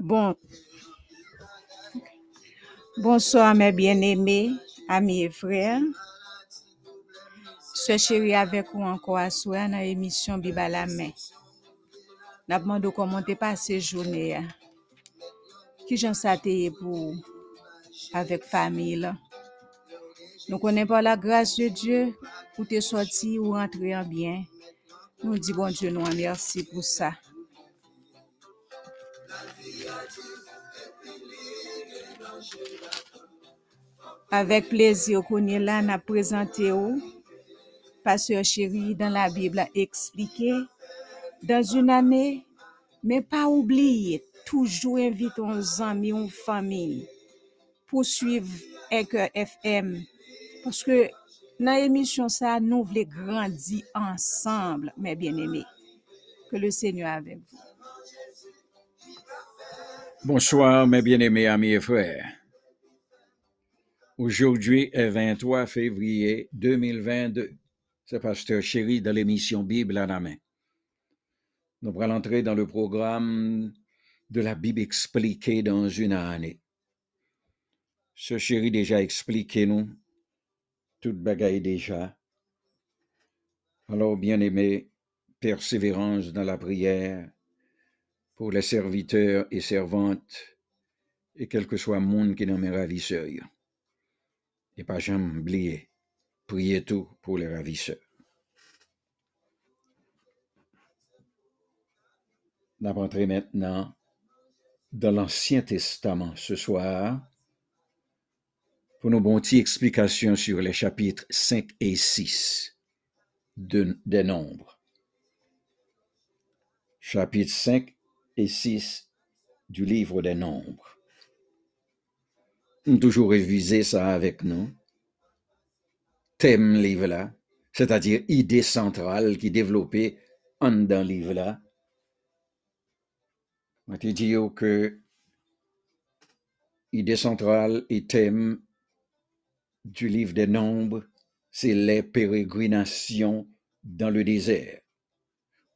Bon, bonsoir mes bien-aimés, amis et frères. Sœur chérie avec ou encore à soir dans l'émission Bible à la main. N'a demandé comment passé journée. ya. Qui j'en saté pour avec famille. Nous connaissons par la grâce de Dieu pour te sorti ou rentrer en bien. Nous disons bon Dieu nous remercie pour ça. Avec plaisir qu'on est là, n'a présenté où? Pasteur chéri dans la Bible a expliqué dans une année, mais pas oublier, toujours inviter nos amis ou famille pour suivre Anchor FM. Parce que dans l'émission, ça, nous voulons grandir ensemble, mes bien-aimés. Que le Seigneur avec vous. Bonsoir, mes bien-aimés amis et frères. Aujourd'hui est 23 février 2022. C'est Pasteur Chéri dans l'émission Bible à la main. Nous allons entrer dans le programme de la Bible expliquée dans une année. Ce chéri déjà expliqué nous toute bagaille déjà. Alors, bien-aimés, persévérance dans la prière pour les serviteurs et servantes et quel que soit le monde qui est ravisseur. Et pas jamais oublier, priez tout pour les ravisseurs. Nous allons entrer maintenant dans l'Ancien Testament ce soir pour nos bonnes explications sur les chapitres 5 et 6 de- des Nombres. Chapitre 5 et 6 du livre des Nombres. Toujours réviser ça avec nous. Thème livre là, c'est-à-dire idée centrale qui développée en dans livre là. On te dit que idée centrale et thème du livre des Nombres, c'est les pérégrinations dans le désert,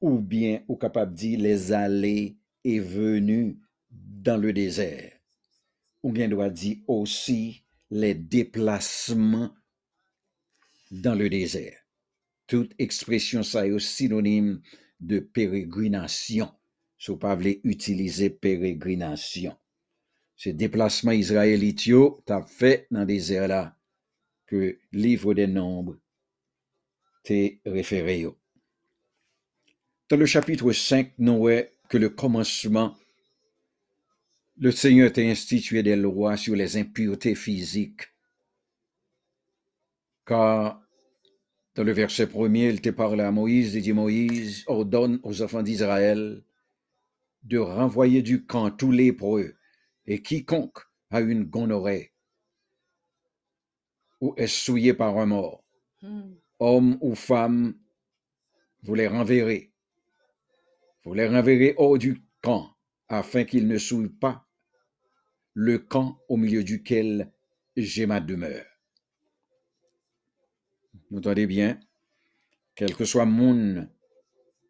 ou bien, au capable de dire, les allées et venues dans le désert, ou bien doit dire aussi les déplacements dans le désert. Toute expression ça est synonyme de pérégrination. Si vous pas voulez utiliser pérégrination. Ce déplacement israélite yo t'a fait dans le désert là que livre des nombres référé yo. Dans le chapitre 5, nous voyons que le commencement, le Seigneur t'a institué des lois sur les impuretés physiques, car dans le verset premier, il te parle à Moïse, il dit Moïse ordonne aux enfants d'Israël de renvoyer du camp tous les lépreux et quiconque a une gonorrhée ou est souillé par un mort, Hmm. homme ou femme, vous les renverrez. Vous les renverrez hors du camp afin qu'ils ne souillent pas le camp au milieu duquel j'ai ma demeure. Vous entendez bien? Quel que soit mon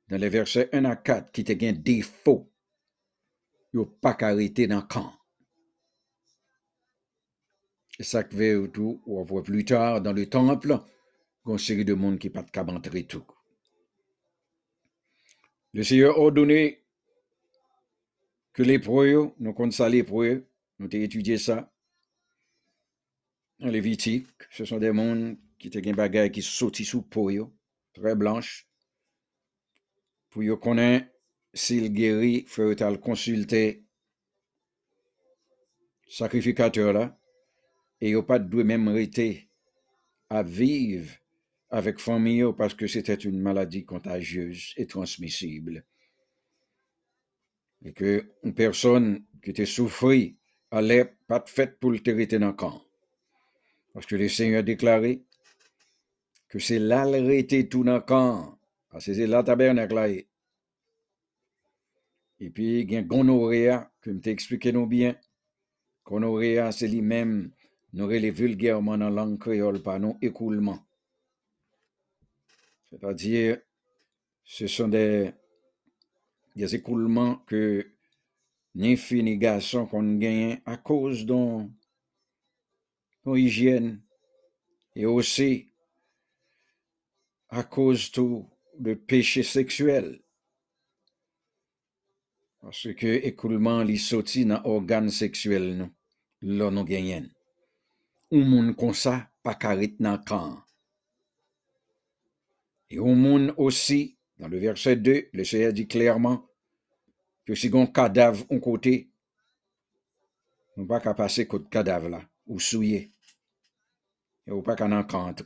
dans les versets 1 à 4 qui te gain défaut, yo pas qu'arrêter dans le camp. Et ça que veut tout, on voit plus tard dans le temple, une série de monde qui pas tout. Le Seigneur a ordonné que les lépreux, nous connaissons ça lépreux, nous avons étudié ça. En Lévitique, ce sont des mondes qui te gen bagay qui sorti sous peau très blanche, pour yo connaître s'il guérit, faut le consulter sacrificateur là, et yo pas de même rester à vivre avec famille parce que c'était une maladie contagieuse et transmissible. Et que personne qui était souffri allait pas de fait pour le rester dans le camp. Parce que le Seigneur a déclaré que c'est là tout dans le camp. Parce que c'est là le tabernacle. Et puis, il y a gonorrhea, que je expliqué nous bien. Gonorrhea, c'est lui-même, nous les vulgairement dans la langue créole, par non écoulement. C'est-à-dire, ce sont des, des écoulements que ni filles ni garçons qu'on gagne à cause de nos hygiène et aussi à cause tout de péché sexuel. Parce que écoulement li sorti dans organe sexuel nous, là nous gagnons. Un monde comme ça, pas carré dans camp. Et au monde aussi, dans le verset 2, le Seigneur dit clairement que si on cadavre un côté, on pas qu'à passer côté cadavre là, ou souiller. Et ou pas qu'à en camp.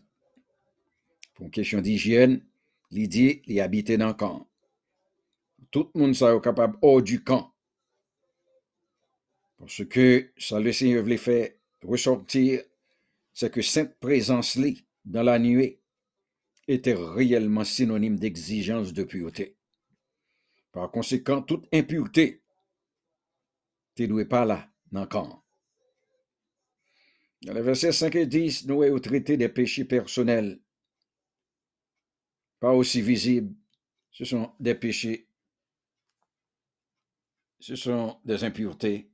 Pour une question d'hygiène, il dit, il habite dans le camp. Tout le monde est capable hors du camp. Parce que ça, le Seigneur voulait faire ressortir, c'est que cette présence-là, dans la nuée, était réellement synonyme d'exigence de pureté. Par conséquent, toute impureté, ne pas là, dans le camp. Dans les versets 5 et 10, nous avons traité des péchés personnels, pas aussi visibles. Ce sont des péchés, ce sont des impuretés,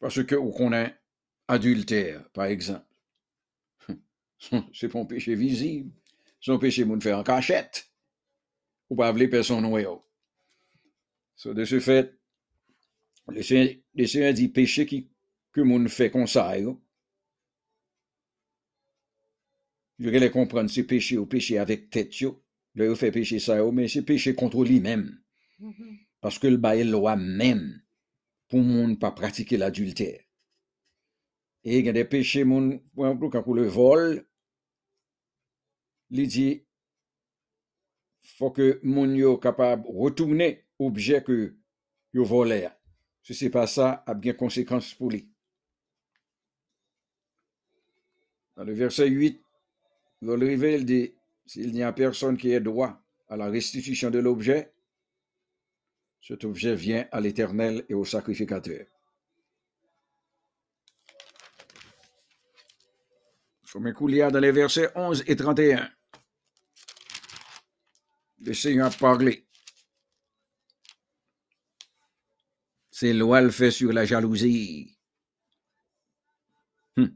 parce que on connaît adultère, par exemple. C'est pas un péché visible. Un péché moun fait en cachette. Ou pas vouloir personne. So, de ce fait, le Seigneur, le dit péché qui, que moun fait comme ça, yo. Je vais comprendre, c'est péché ou péché avec tête, yo. Il fait péché ça, yo, mais c'est péché contre lui-même. Parce que le bail loi même pour moun pas pratiquer l'adultère. Et il y a des péchés, moun, quand le vol, il dit, faut que moun yo capable retourner objet que yo volé. Si c'est pas ça, a bien conséquence pour lui. Dans le verset 8, le révèle dit, s'il n'y a personne qui ait droit à la restitution de l'objet, cet objet vient à l'Éternel et au sacrificateur. Comme dans les versets 11 et 31. Le Seigneur a parlé. C'est loi le fait sur la jalousie. Hmm.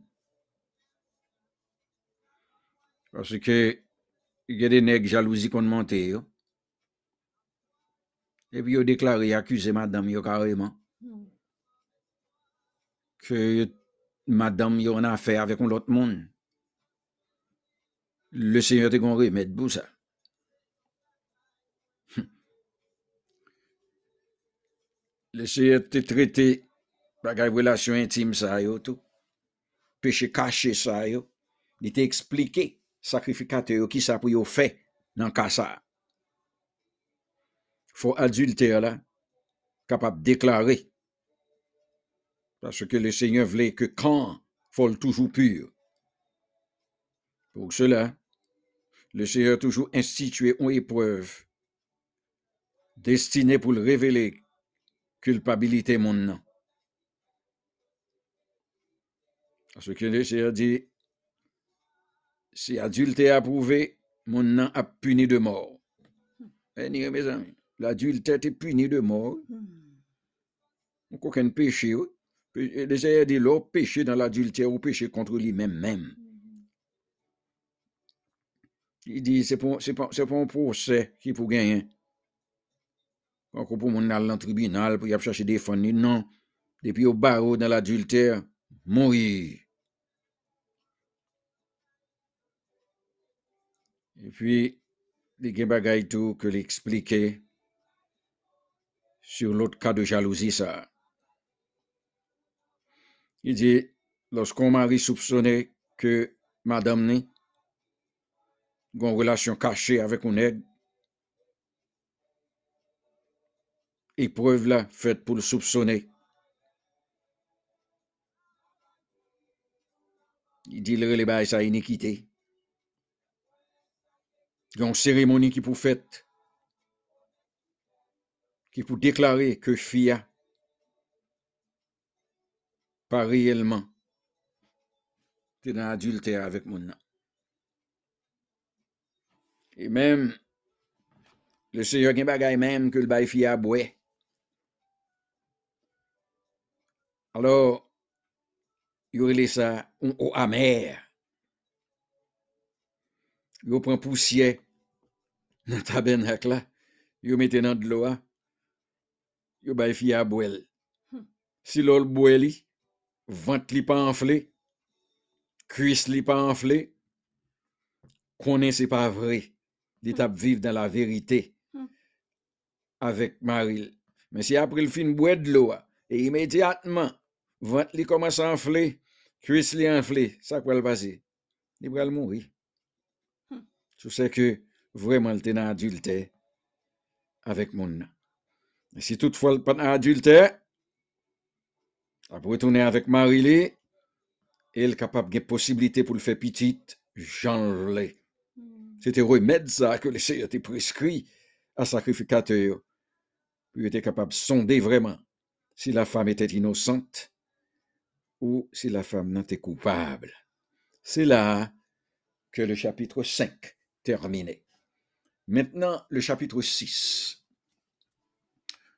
Parce que il y a des nègres jalousie qu'on monte. yo. Et puis ils ont déclaré, accusé madame yo carrément. Que madame yo en a affaire avec un autre monde. Le Seigneur te gon remède pour ça. Le Seigneur te traité bagay relation intime ça yo tout. Péché caché ça yo. Il t'a expliqué sacrificateur yo qui ça pour yo fait dans cas ça. Faut adultère là capable de déclarer parce que le Seigneur voulait que quand faut le toujours pur. Pour cela, le Seigneur toujours institué une épreuve destinée pour le révéler culpabilité mon nom. Parce que le Seigneur dit, si adulte est approuvé, mon nom a puni de mort. Eh, ni, mes amis, l'adulte est puni de mort. Donc, aucun péché. Le Seigneur dit, l'autre péché dans l'adultère ou péché contre lui-même même. Il dit, c'est pas, c'est pas un procès qui pour gagner. Kanko pou moun al lan tribunal pou yap chache defani, nan. Depi yo baro dan l'adulter, mouri. E pi, li gen bagay tou ke li eksplike sur lot ka de jalousi sa. Il di, loskon mari soupsonne ke madame ni, gon relasyon kache avek ou neg, épreuve là faite pour le soupçonner. Il dit le les sa iniquité. Il y a une cérémonie qui pour faite, qui pour déclarer que Fia pas réellement t'es dans adultère avec mon nom. Et même, le Seigneur gen bagay même que le bay Fia boit. Alors, yo rele sa ou, ou amer. Yo pren pousye nan taben hak la, yo mette nan dlo a, yo bay fia bouel. Hmm. Si lol bouel li, vant li pa anfle, kuis li pa anfle, konen se pa vre, li tap hmm. viv dan la verite hmm. avek maril. Men si apre l fin boued dlo a, et immédiatement, vent li commence à enfler, cuisse li enflé, ça quoi le passer? Il va le mourir. Hmm. Je sais que vraiment le dans adultère avec mon. Et si toutefois le pas adultère, après retourner avec Marie, elle est capable de possibilité pour le faire petite, j'en. Hmm. C'était remède ça que le Seigneur était prescrit à sacrificateur. Puis il était capable de sonder vraiment si la femme était innocente ou si la femme n'était coupable. C'est là que le chapitre 5 terminait. Maintenant, le chapitre 6.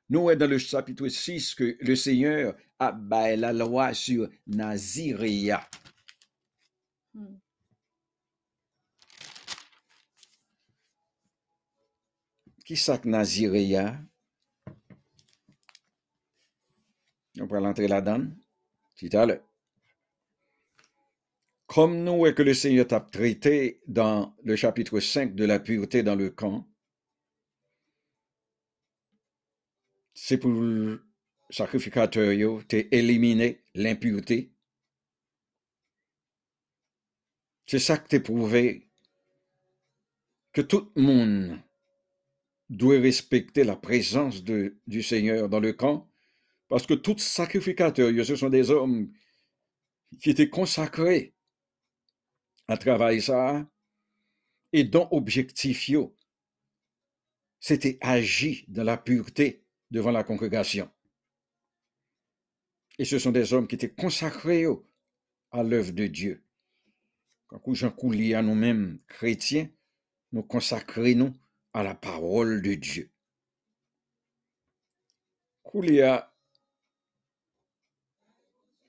Nous, est dans le chapitre 6 que le Seigneur a baillé la loi sur Naziréa. Hmm. Qui ça que Naziréa? On va l'entrer là-dedans. Comme nous et que le Seigneur t'a traité dans le chapitre 5 de la pureté dans le camp, c'est pour le sacrificateur t'es éliminé l'impureté. C'est ça que t'es prouvé que tout le monde doit respecter la présence du Seigneur dans le camp, parce que tous sacrificateurs, ce sont des hommes qui étaient consacrés à travailler ça, et dont objectif, c'était agir dans la pureté devant la congrégation. Et ce sont des hommes qui étaient consacrés à l'œuvre de Dieu. Quand Jean Coulier à nous-mêmes, chrétiens, nous consacrons nous à la parole de Dieu. Koulia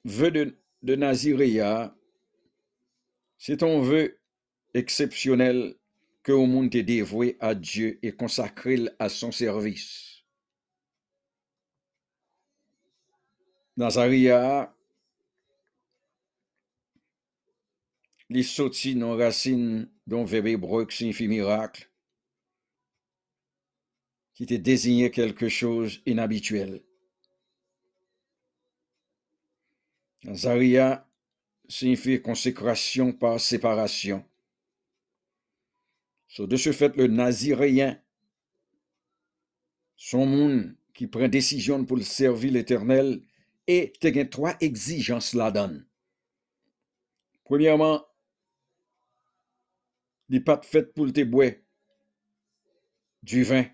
vœu de, de c'est un vœu exceptionnel que au monde est dévoué à Dieu et consacré à son service. Nazaria, les sorti non racines dont verbe hébreu qui signifie miracle, qui était désigné quelque chose inhabituel. Nazaria signifie consécration par séparation. De ce fait, le naziréen, son monde qui prend décision pour le servir l'éternel, et te gen trois exigences la donne. Premièrement, il n'est pas fait pour te boire du vin.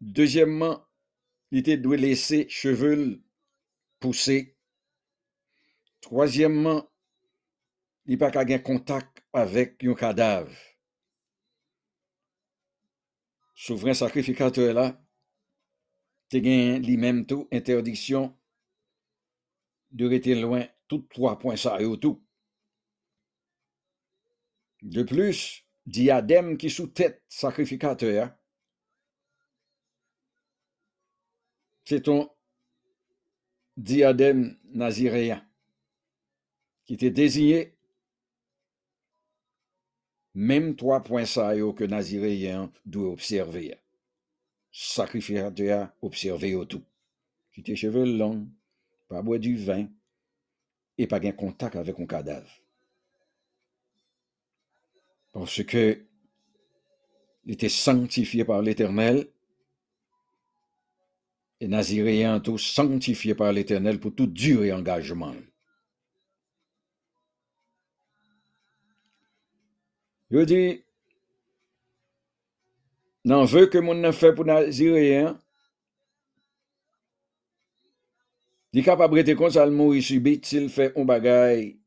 Deuxièmement, il te doit laisser cheveux pousser. Troasyemman, li pa ka gen kontak avèk yon kadav. Souvren sakrifikater la, te gen li menm tou interdiksyon de rete lwen tout 3 pon sa yo tou. De plus, diadem ki sou tèt sakrifikater, se ton diadem nazireyan. Qui était désigné même trois points yo que naziréen doit observer. Sacrificateur observer au tout. Qui tes cheveux longs, pas boire du vin et pas gain contact avec un cadavre. Parce que il était sanctifié par l'Éternel et Naziréen tout sanctifié par l'Éternel pour tout dur et engagement. Je dis, n'en veut que mon n'a fait pour Naziréen, il est capable de comme ça le mourir subit s'il fait un bagay,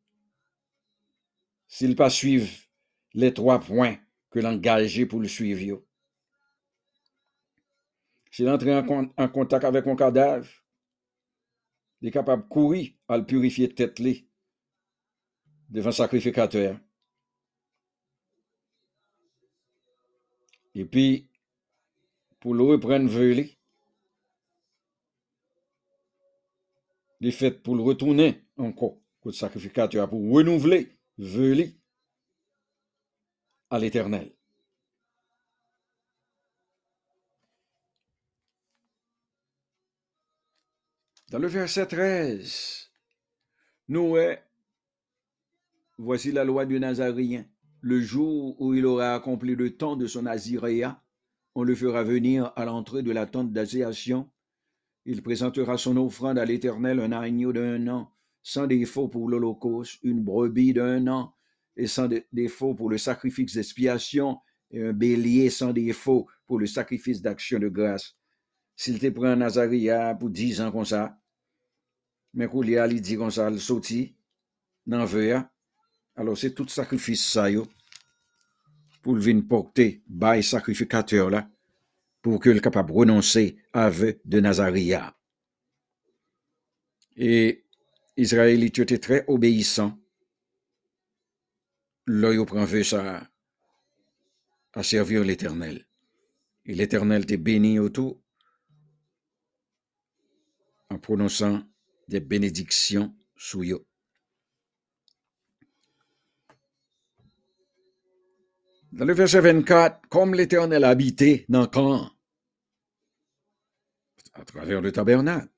s'il pas suivre les trois points que l'engagé pour le suivre. S'il entre en, con- en contact avec un cadavre, il est capable de courir à le purifier tête devant sacrificateur. Et puis, pour le reprendre veuille, il fait pour le retourner encore, le sacrificateur, pour renouveler veuille à l'éternel. Dans le verset 13, Noé, voici la loi du Nazarien. Le jour où il aura accompli le temps de son Naziréa, on le fera venir à l'entrée de la tente d'assiation. Il présentera son offrande à l'Éternel, un agneau d'un an, sans défaut pour l'Holocauste, une brebis d'un an, et sans défaut pour le sacrifice d'expiation, et un bélier sans défaut pour le sacrifice d'action de grâce. S'il te prend un Nazaria pour dix ans comme ça, mais qu'on lui dit comme ça, le sauti, dans le alors c'est tout sacrifice ça, yo, pour le venir porter, bail sacrificateur là, pour qu'il soit capable de renoncer à vœu de Nazaria. Et Israël était très obéissant. Là, il prend vœu ça à servir l'Éternel. Et l'Éternel te béni autour en prononçant des bénédictions sous eux. Dans le verset 24, comme l'Éternel habitait dans camp, à travers le tabernacle.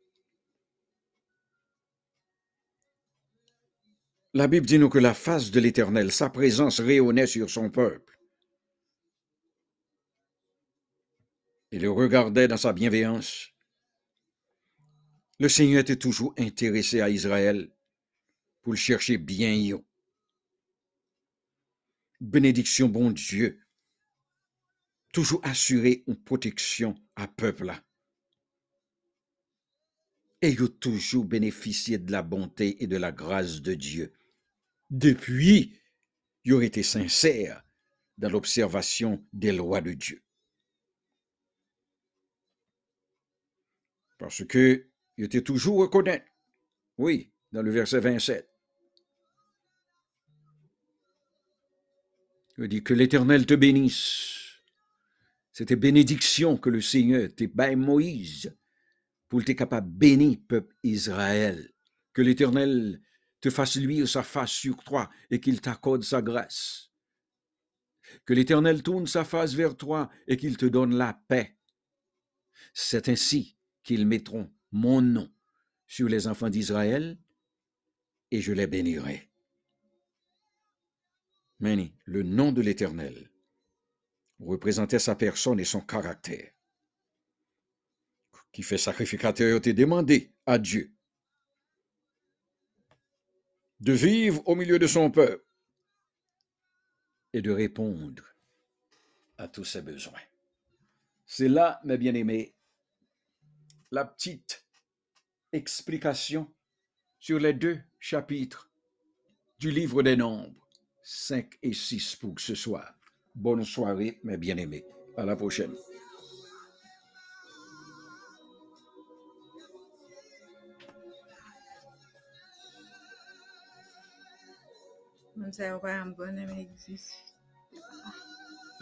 La Bible dit nous que la face de l'Éternel, sa présence rayonnait sur son peuple. Il le regardait dans sa bienveillance le Seigneur était toujours intéressé à Israël pour le chercher bien. Bénédiction, bon Dieu, toujours assurer une protection à peuple il a toujours bénéficié de la bonté et de la grâce de Dieu. Depuis, il aurait été sincère dans l'observation des lois de Dieu. Parce que il était toujours reconnaître. Oui, dans le verset 27. Il dit que l'Éternel te bénisse. C'était bénédiction que le Seigneur baillé Moïse pour être capable de bénir peuple Israël. Que l'Éternel te fasse luire sa face sur toi et qu'il t'accorde sa grâce. Que l'Éternel tourne sa face vers toi et qu'il te donne la paix. C'est ainsi qu'ils mettront mon nom sur les enfants d'Israël et je les bénirai. Le nom de l'Éternel. Représentait sa personne et son caractère, qui fait sacrificateur été demandé à Dieu. De vivre au milieu de son peuple. Et de répondre à tous ses besoins. C'est là, mes bien-aimés, la petite explication sur les deux chapitres du livre des Nombres, 5 et 6 pour ce soir. Bonne soirée, mes bien-aimés. À la prochaine. Nous avons un bon